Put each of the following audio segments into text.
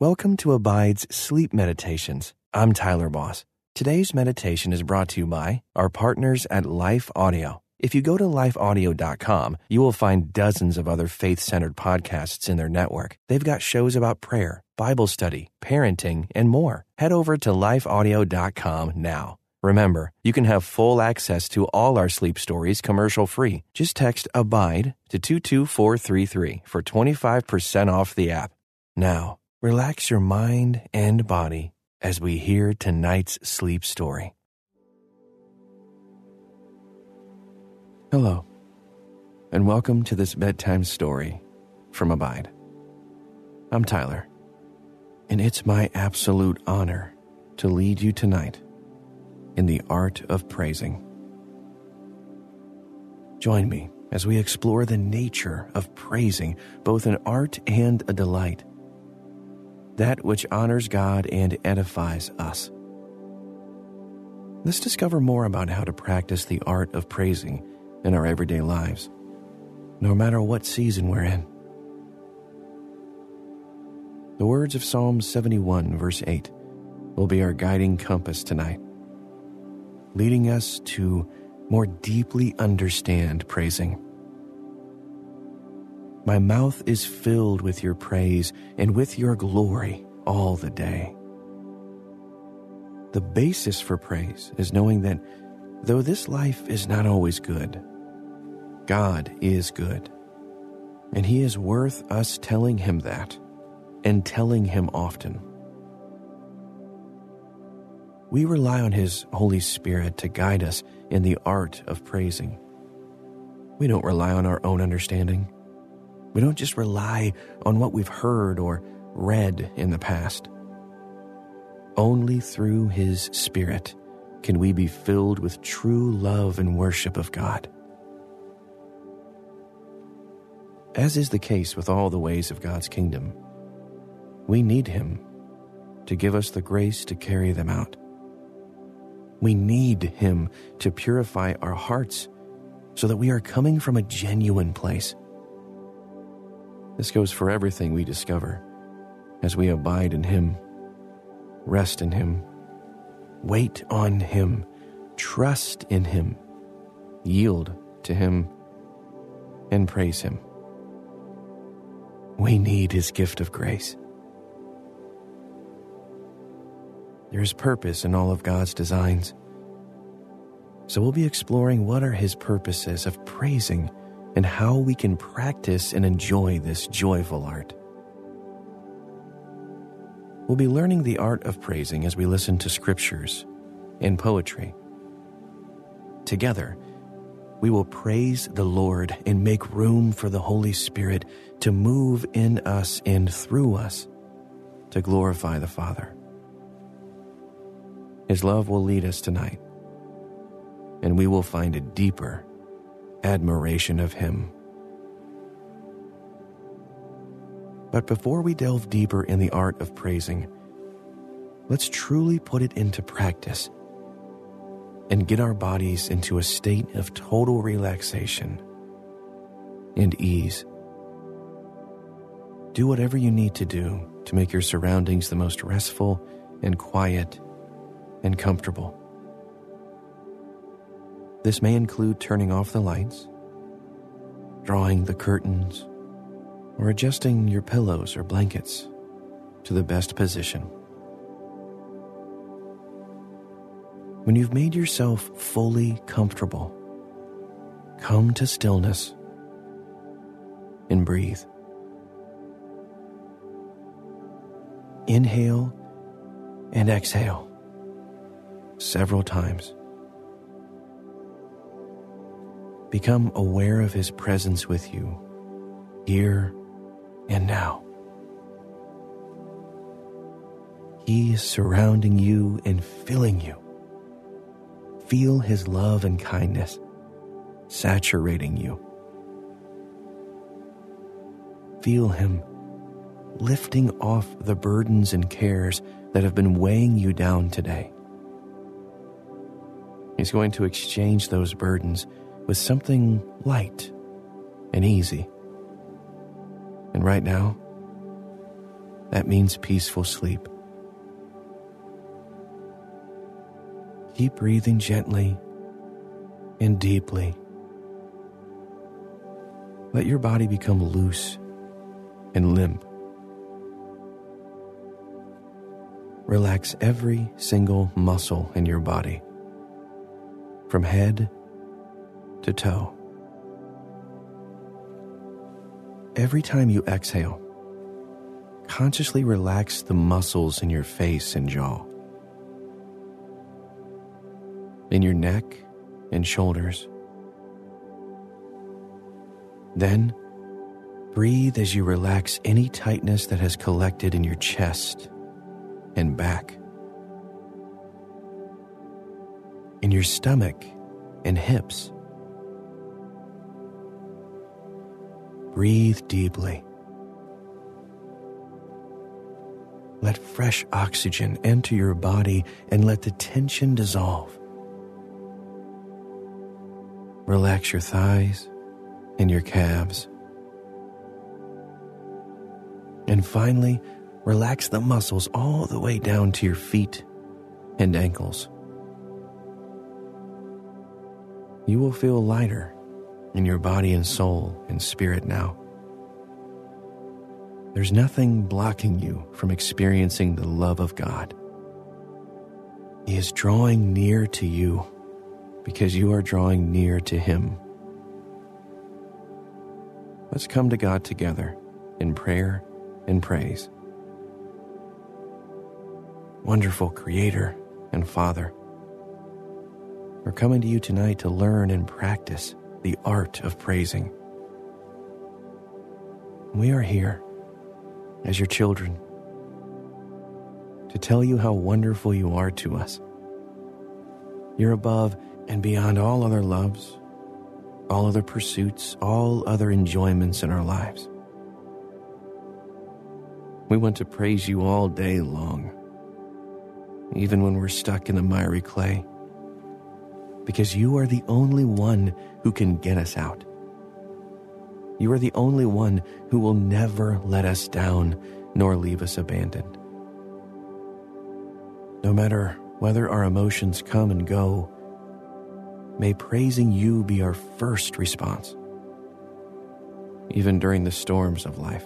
Welcome to Abide's Sleep Meditations. I'm Tyler Boss. Today's meditation is brought to you by our partners at Life Audio. If you go to lifeaudio.com, you will find dozens of other faith centered podcasts in their network. They've got shows about prayer, Bible study, parenting, and more. Head over to lifeaudio.com now. Remember, you can have full access to all our sleep stories commercial free. Just text ABIDE to 22433 for 25% off the app. Now, relax your mind and body as we hear tonight's sleep story. Hello, and welcome to this bedtime story from Abide. I'm Tyler, and it's my absolute honor to lead you tonight in the art of praising. Join me as we explore the nature of praising, both an art and a delight, that which honors God and edifies us. Let's discover more about how to practice the art of praising in our everyday lives, no matter what season we're in. The words of Psalm 71, verse 8, will be our guiding compass tonight leading us to more deeply understand praising. My mouth is filled with your praise and with your glory all the day. The basis for praise is knowing that though this life is not always good, God is good. And He is worth us telling Him that and telling Him often we rely on His Holy Spirit to guide us in the art of praising. We don't rely on our own understanding. We don't just rely on what we've heard or read in the past. Only through His Spirit can we be filled with true love and worship of God. As is the case with all the ways of God's kingdom, we need Him to give us the grace to carry them out. We need Him to purify our hearts so that we are coming from a genuine place. This goes for everything we discover as we abide in Him, rest in Him, wait on Him, trust in Him, yield to Him, and praise Him. We need His gift of grace. There is purpose in all of God's designs. So we'll be exploring what are His purposes of praising and how we can practice and enjoy this joyful art. We'll be learning the art of praising as we listen to scriptures and poetry. Together, we will praise the Lord and make room for the Holy Spirit to move in us and through us to glorify the Father. His love will lead us tonight, and we will find a deeper admiration of Him. But before we delve deeper in the art of praising, let's truly put it into practice and get our bodies into a state of total relaxation and ease. Do whatever you need to do to make your surroundings the most restful and quiet and comfortable. This may include turning off the lights, drawing the curtains, or adjusting your pillows or blankets to the best position. When you've made yourself fully comfortable, come to stillness and breathe. Inhale and exhale several times. Become aware of His presence with you, here and now. He is surrounding you and filling you. Feel His love and kindness saturating you. Feel Him lifting off the burdens and cares that have been weighing you down today. He's going to exchange those burdens with something light and easy. And right now, that means peaceful sleep. Keep breathing gently and deeply. Let your body become loose and limp. Relax every single muscle in your body, from head to toe. Every time you exhale, consciously relax the muscles in your face and jaw, in your neck and shoulders. Then, breathe as you relax any tightness that has collected in your chest and back, in your stomach and hips. Breathe deeply. Let fresh oxygen enter your body and let the tension dissolve. Relax your thighs and your calves. And finally, relax the muscles all the way down to your feet and ankles. You will feel lighter in your body and soul and spirit now. There's nothing blocking you from experiencing the love of God. He is drawing near to you because you are drawing near to Him. Let's come to God together in prayer and praise. Wonderful Creator and Father, we're coming to you tonight to learn and practice the art of praising. We are here as your children to tell you how wonderful you are to us. You're above and beyond all other loves, all other pursuits, all other enjoyments in our lives. We want to praise you all day long, even when we're stuck in the miry clay because you are the only one who can get us out. You are the only one who will never let us down nor leave us abandoned. No matter whether our emotions come and go, may praising you be our first response, even during the storms of life.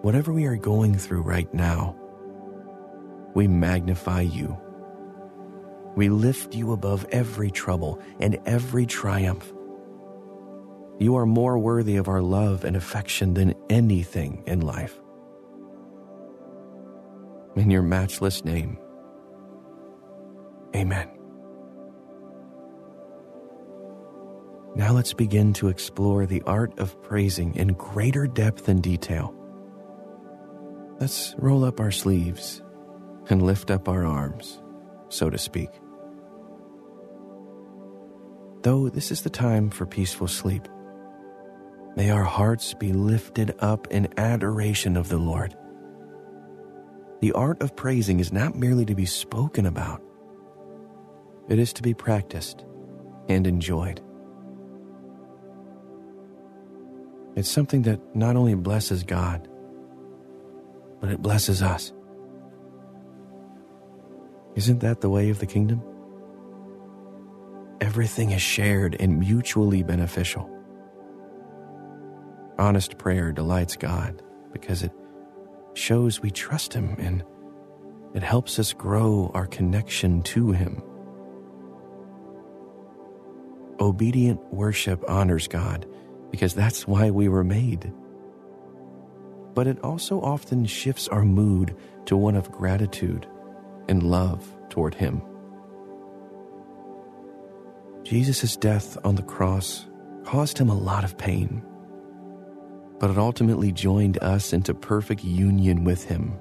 Whatever we are going through right now, we magnify you we lift you above every trouble and every triumph. You are more worthy of our love and affection than anything in life. In your matchless name, amen. Now let's begin to explore the art of praising in greater depth and detail. Let's roll up our sleeves and lift up our arms, so to speak though this is the time for peaceful sleep. May our hearts be lifted up in adoration of the Lord. The art of praising is not merely to be spoken about, it is to be practiced and enjoyed. It's something that not only blesses God, but it blesses us. Isn't that the way of the kingdom? Everything is shared and mutually beneficial. Honest prayer delights God because it shows we trust Him and it helps us grow our connection to Him. Obedient worship honors God because that's why we were made. But it also often shifts our mood to one of gratitude and love toward Him. Jesus' death on the cross caused him a lot of pain, but it ultimately joined us into perfect union with him.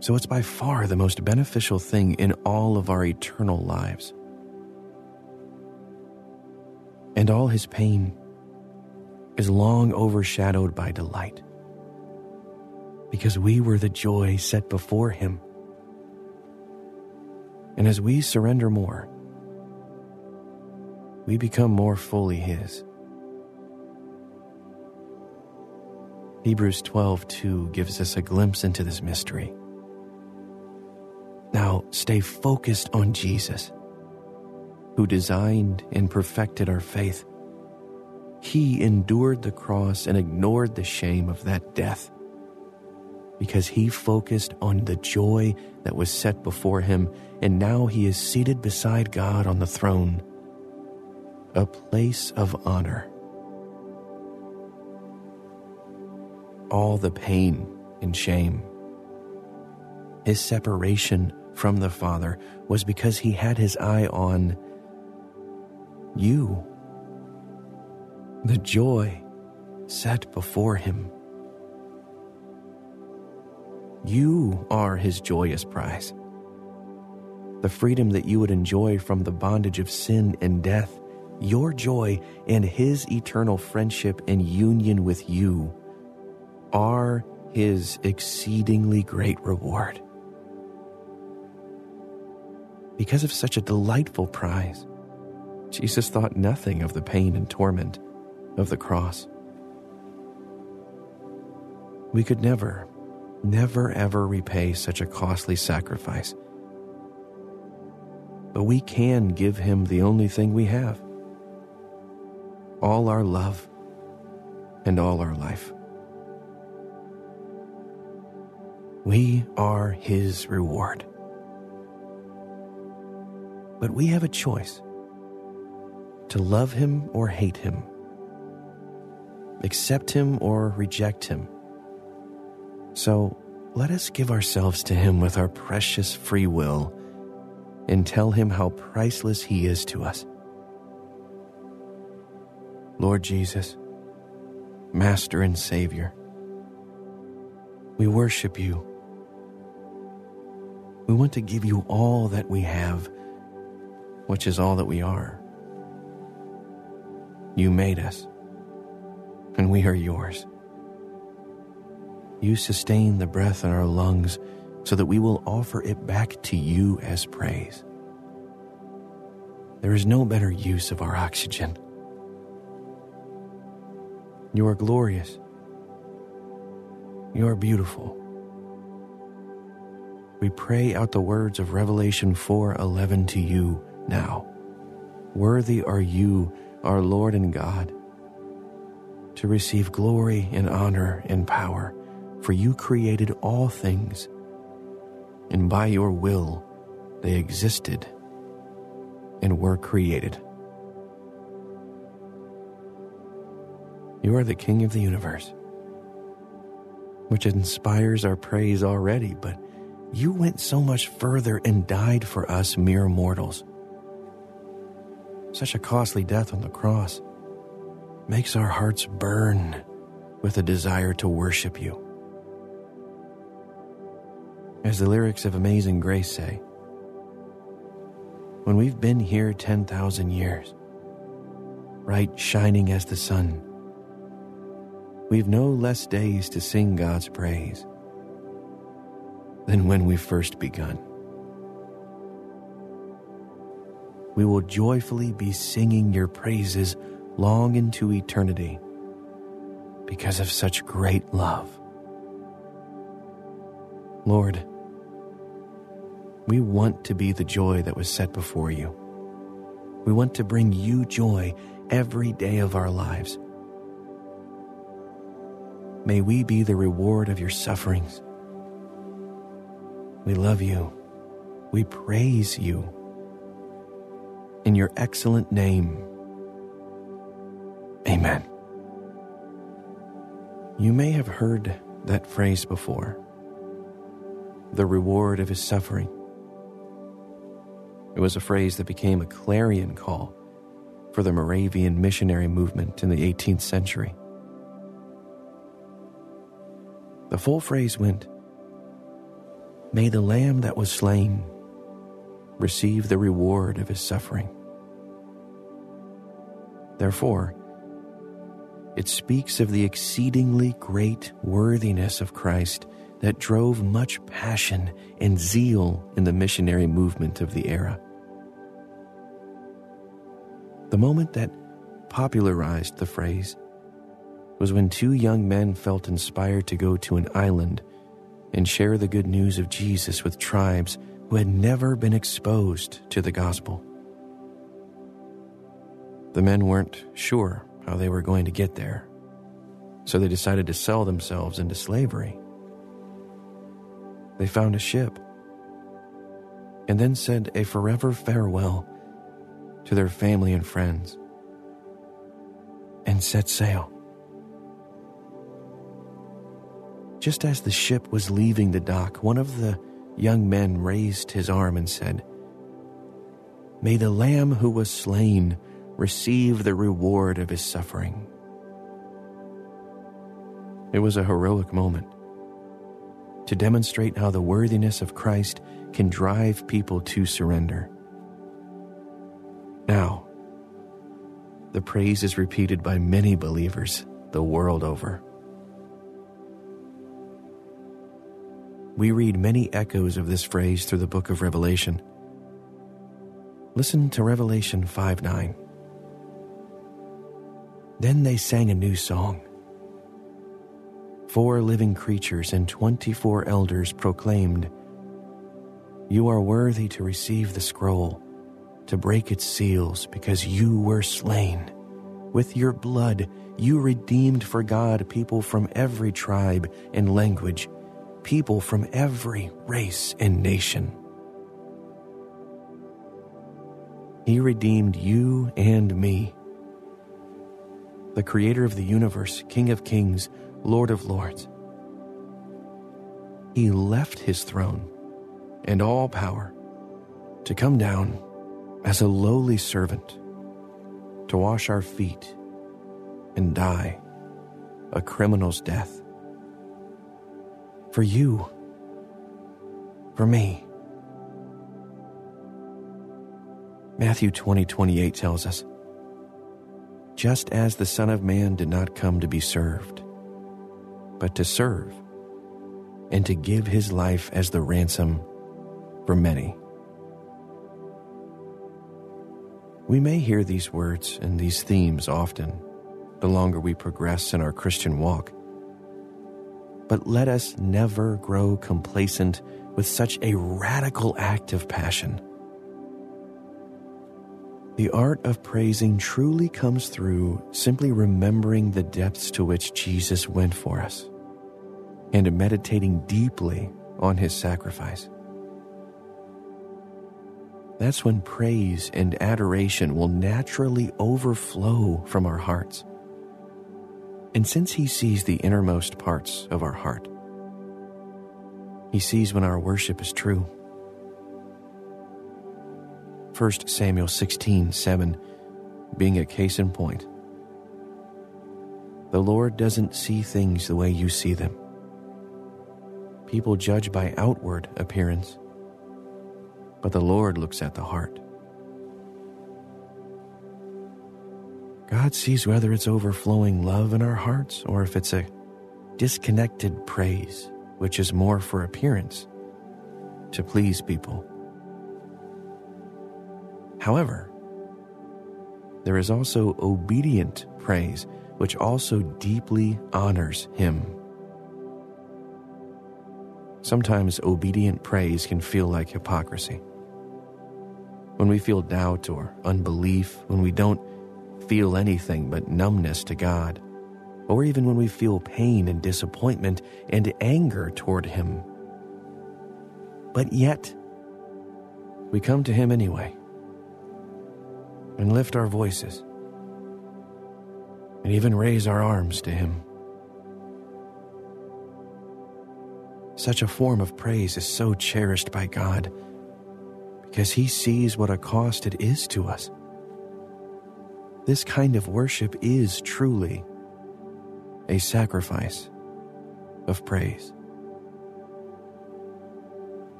So it's by far the most beneficial thing in all of our eternal lives. And all his pain is long overshadowed by delight because we were the joy set before him. And as we surrender more, we become more fully His. Hebrews 12 2 gives us a glimpse into this mystery. Now, stay focused on Jesus, who designed and perfected our faith. He endured the cross and ignored the shame of that death because he focused on the joy that was set before him, and now he is seated beside God on the throne, a place of honor. All the pain and shame, his separation from the Father was because he had his eye on you, the joy set before him. You are his joyous prize. The freedom that you would enjoy from the bondage of sin and death, your joy and his eternal friendship and union with you are his exceedingly great reward. Because of such a delightful prize, Jesus thought nothing of the pain and torment of the cross. We could never never ever repay such a costly sacrifice. But we can give him the only thing we have all our love and all our life. We are his reward. But we have a choice to love him or hate him, accept him or reject him so let us give ourselves to Him with our precious free will and tell Him how priceless He is to us. Lord Jesus, Master and Savior, we worship you. We want to give you all that we have, which is all that we are. You made us, and we are yours. You sustain the breath in our lungs so that we will offer it back to you as praise. There is no better use of our oxygen. You are glorious. You are beautiful. We pray out the words of Revelation 4:11 to you now. Worthy are you, our Lord and God, to receive glory and honor and power for you created all things, and by your will they existed and were created. You are the King of the universe, which inspires our praise already, but you went so much further and died for us mere mortals. Such a costly death on the cross makes our hearts burn with a desire to worship you. As the lyrics of Amazing Grace say, when we've been here 10,000 years, bright shining as the sun, we've no less days to sing God's praise than when we first begun. We will joyfully be singing your praises long into eternity because of such great love. Lord, we want to be the joy that was set before you. We want to bring you joy every day of our lives. May we be the reward of your sufferings. We love you. We praise you. In your excellent name, Amen. You may have heard that phrase before the reward of his suffering. It was a phrase that became a clarion call for the Moravian missionary movement in the 18th century. The full phrase went May the Lamb that was slain receive the reward of his suffering. Therefore, it speaks of the exceedingly great worthiness of Christ that drove much passion and zeal in the missionary movement of the era. The moment that popularized the phrase was when two young men felt inspired to go to an island and share the good news of Jesus with tribes who had never been exposed to the gospel. The men weren't sure how they were going to get there, so they decided to sell themselves into slavery. They found a ship and then said a forever farewell to their family and friends and set sail. Just as the ship was leaving the dock, one of the young men raised his arm and said, May the Lamb who was slain receive the reward of his suffering. It was a heroic moment to demonstrate how the worthiness of Christ can drive people to surrender. Now, the praise is repeated by many believers the world over. We read many echoes of this phrase through the book of Revelation. Listen to Revelation 5 9. Then they sang a new song. Four living creatures and 24 elders proclaimed, You are worthy to receive the scroll, to break its seals, because you were slain. With your blood, you redeemed for God people from every tribe and language people from every race and nation. He redeemed you and me. The Creator of the universe, King of kings, Lord of lords. He left his throne and all power to come down as a lowly servant to wash our feet and die a criminal's death for you, for me. Matthew 20, 28 tells us, Just as the Son of Man did not come to be served, but to serve, and to give his life as the ransom for many. We may hear these words and these themes often the longer we progress in our Christian walk. But let us never grow complacent with such a radical act of passion. The art of praising truly comes through simply remembering the depths to which Jesus went for us and meditating deeply on his sacrifice. That's when praise and adoration will naturally overflow from our hearts. And since He sees the innermost parts of our heart, He sees when our worship is true. 1 Samuel 16 7 being a case in point. The Lord doesn't see things the way you see them. People judge by outward appearance, but the Lord looks at the heart. God sees whether it's overflowing love in our hearts or if it's a disconnected praise, which is more for appearance to please people. However, there is also obedient praise, which also deeply honors Him. Sometimes obedient praise can feel like hypocrisy. When we feel doubt or unbelief, when we don't feel anything but numbness to God, or even when we feel pain and disappointment and anger toward Him. But yet, we come to Him anyway and lift our voices and even raise our arms to Him. Such a form of praise is so cherished by God because He sees what a cost it is to us this kind of worship is truly a sacrifice of praise.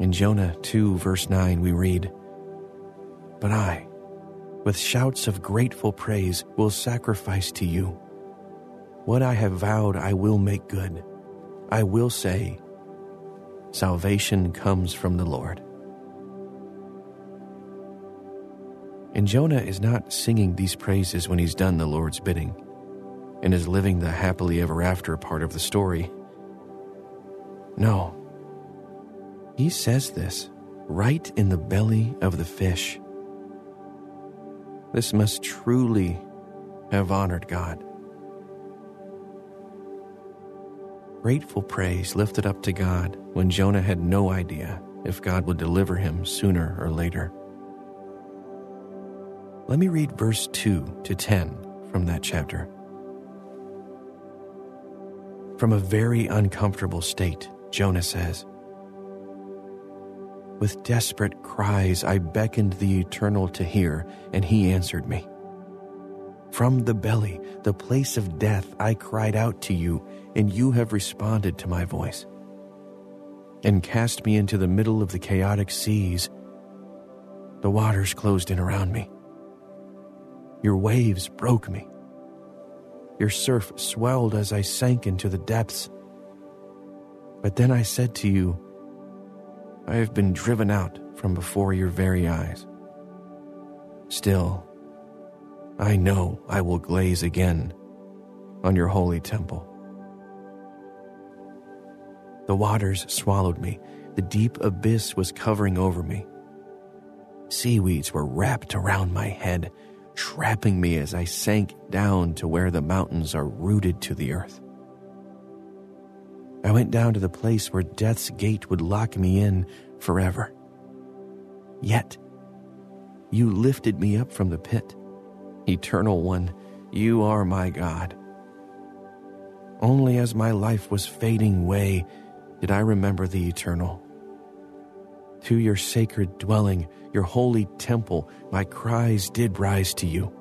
In Jonah 2, verse 9, we read, But I, with shouts of grateful praise, will sacrifice to you. What I have vowed, I will make good. I will say, Salvation comes from the Lord. And Jonah is not singing these praises when he's done the Lord's bidding. and is living the happily ever after part of the story. No. He says this right in the belly of the fish. This must truly have honored God. Grateful praise lifted up to God when Jonah had no idea if God would deliver him sooner or later. Let me read verse 2 to 10 from that chapter. From a very uncomfortable state, Jonah says, With desperate cries, I beckoned the Eternal to hear, and he answered me. From the belly, the place of death, I cried out to you, and you have responded to my voice. And cast me into the middle of the chaotic seas. The waters closed in around me. Your waves broke me. Your surf swelled as I sank into the depths. But then I said to you, I have been driven out from before your very eyes. Still, I know I will glaze again on your holy temple. The waters swallowed me, the deep abyss was covering over me. Seaweeds were wrapped around my head, trapping me as I sank down to where the mountains are rooted to the earth. I went down to the place where death's gate would lock me in forever. Yet, you lifted me up from the pit Eternal One, you are my God. Only as my life was fading away did I remember the Eternal. To your sacred dwelling, your holy temple, my cries did rise to you.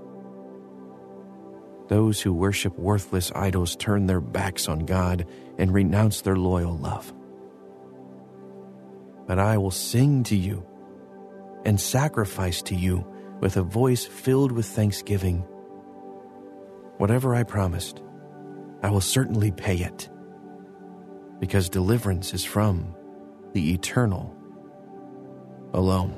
Those who worship worthless idols turn their backs on God and renounce their loyal love. But I will sing to you and sacrifice to you with a voice filled with thanksgiving. Whatever I promised, I will certainly pay it, because deliverance is from the eternal alone.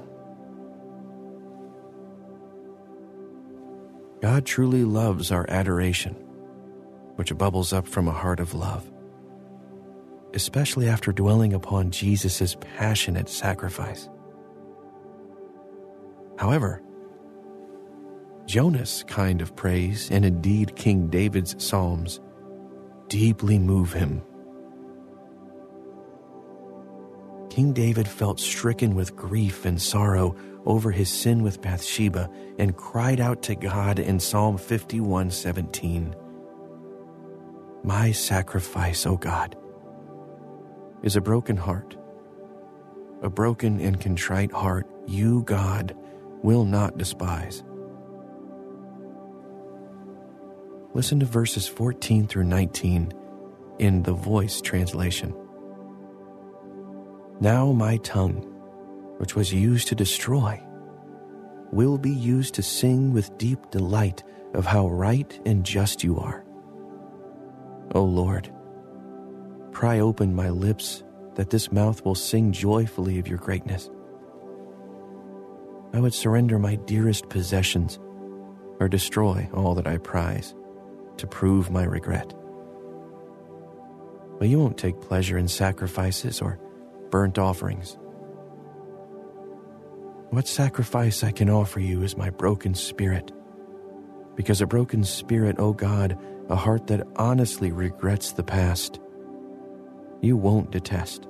God truly loves our adoration, which bubbles up from a heart of love, especially after dwelling upon Jesus' passionate sacrifice. However, Jonah's kind of praise, and indeed King David's psalms, deeply move him. King David felt stricken with grief and sorrow over his sin with Bathsheba and cried out to God in Psalm 51:17. My sacrifice, O God, is a broken heart. A broken and contrite heart, you, God, will not despise. Listen to verses 14 through 19 in the Voice translation. Now my tongue, which was used to destroy, will be used to sing with deep delight of how right and just you are. O Lord, pry open my lips that this mouth will sing joyfully of your greatness. I would surrender my dearest possessions or destroy all that I prize to prove my regret. But you won't take pleasure in sacrifices or burnt offerings. What sacrifice I can offer you is my broken spirit. Because a broken spirit, O oh God, a heart that honestly regrets the past, you won't detest.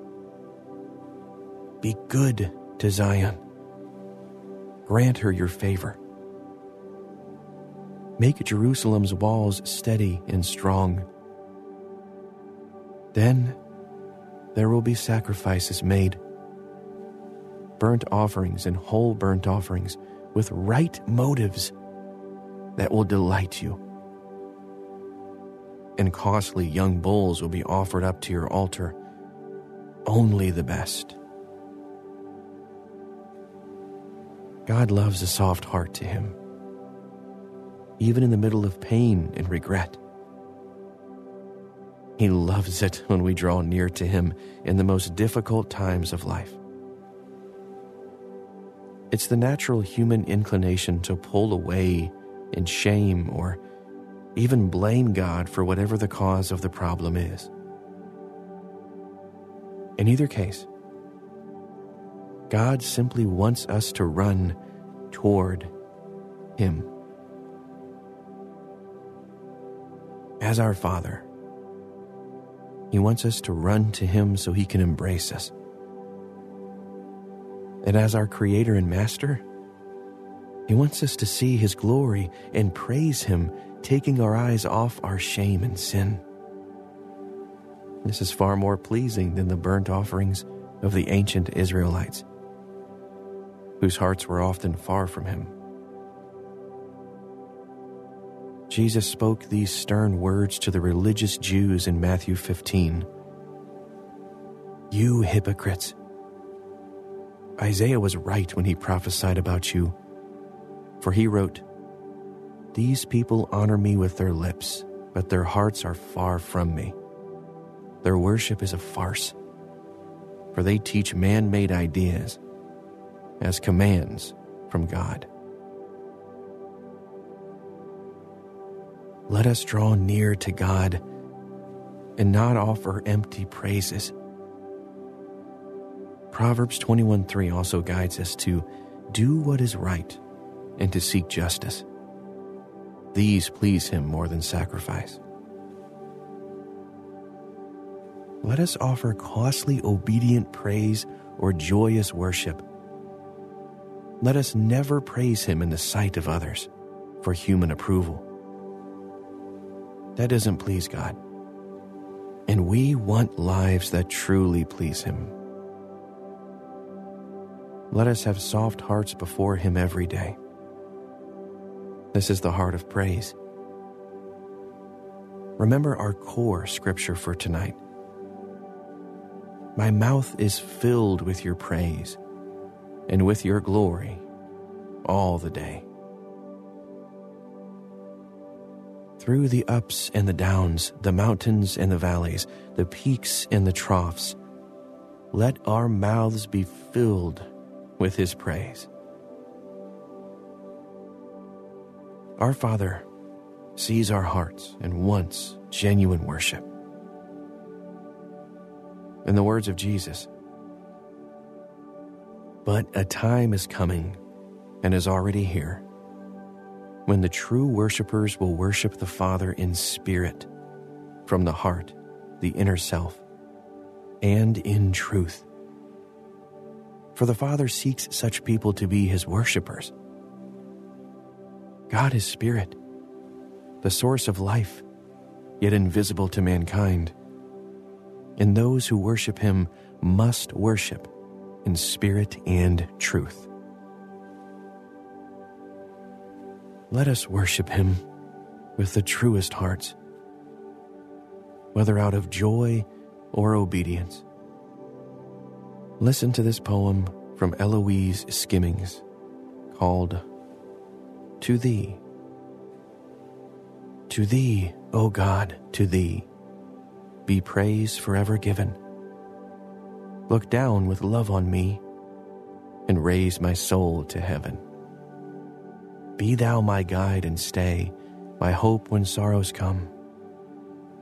Be good to Zion. Grant her your favor. Make Jerusalem's walls steady and strong. Then there will be sacrifices made, burnt offerings and whole burnt offerings with right motives that will delight you. And costly young bulls will be offered up to your altar, only the best. God loves a soft heart to him even in the middle of pain and regret. He loves it when we draw near to Him in the most difficult times of life. It's the natural human inclination to pull away in shame or even blame God for whatever the cause of the problem is. In either case, God simply wants us to run toward Him. As our Father, He wants us to run to Him so He can embrace us. And as our Creator and Master, He wants us to see His glory and praise Him, taking our eyes off our shame and sin. This is far more pleasing than the burnt offerings of the ancient Israelites, whose hearts were often far from Him. Jesus spoke these stern words to the religious Jews in Matthew 15. You hypocrites! Isaiah was right when he prophesied about you. For he wrote, These people honor me with their lips, but their hearts are far from me. Their worship is a farce, for they teach man made ideas as commands from God. Let us draw near to God and not offer empty praises. Proverbs 21:3 also guides us to do what is right and to seek justice. These please him more than sacrifice. Let us offer costly obedient praise or joyous worship. Let us never praise him in the sight of others for human approval. That doesn't please God. And we want lives that truly please him. Let us have soft hearts before Him every day. This is the heart of praise. Remember our core scripture for tonight. My mouth is filled with your praise and with your glory all the day. Through the ups and the downs, the mountains and the valleys, the peaks and the troughs, let our mouths be filled with his praise. Our Father sees our hearts and wants genuine worship. In the words of Jesus, but a time is coming and is already here when the true worshipers will worship the Father in spirit, from the heart, the inner self, and in truth for the Father seeks such people to be his worshippers. God is spirit, the source of life, yet invisible to mankind. And those who worship him must worship in spirit and truth. Let us worship him with the truest hearts, whether out of joy or obedience. Listen to this poem from Eloise Skimmings called To Thee. To Thee, O God, to Thee, be praise forever given. Look down with love on me and raise my soul to heaven. Be thou my guide and stay, my hope when sorrows come.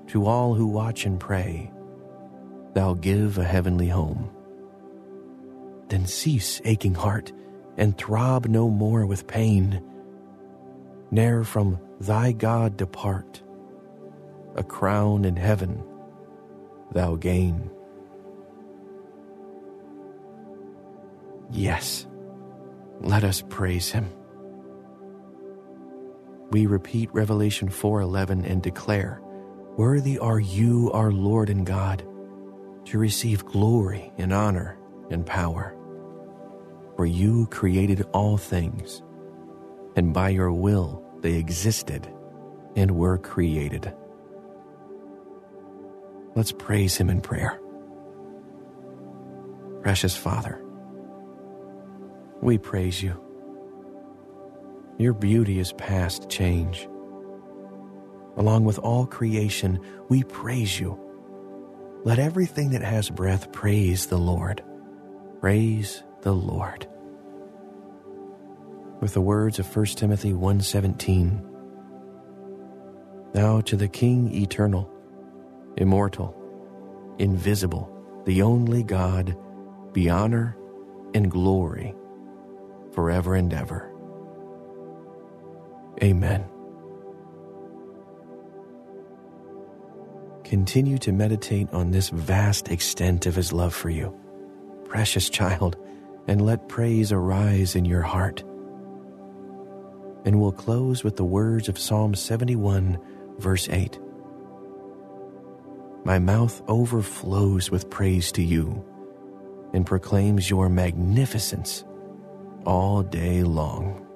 To all who watch and pray, thou give a heavenly home. Then cease, aching heart, and throb no more with pain. Ne'er from thy God depart, a crown in heaven thou gain. Yes, let us praise him. We repeat Revelation 4:11 and declare, "Worthy are you, our Lord and God, to receive glory and honor and power." For you created all things, and by your will they existed and were created. Let's praise Him in prayer. Precious Father, we praise you. Your beauty is past change. Along with all creation, we praise you. Let everything that has breath praise the Lord. Praise the Lord. With the words of 1 Timothy 1:17, Now to the King eternal, immortal, invisible, the only God, be honor and glory forever and ever. Amen. Continue to meditate on this vast extent of His love for you, precious child, and let praise arise in your heart. And we'll close with the words of Psalm 71, verse 8. My mouth overflows with praise to you and proclaims your magnificence all day long.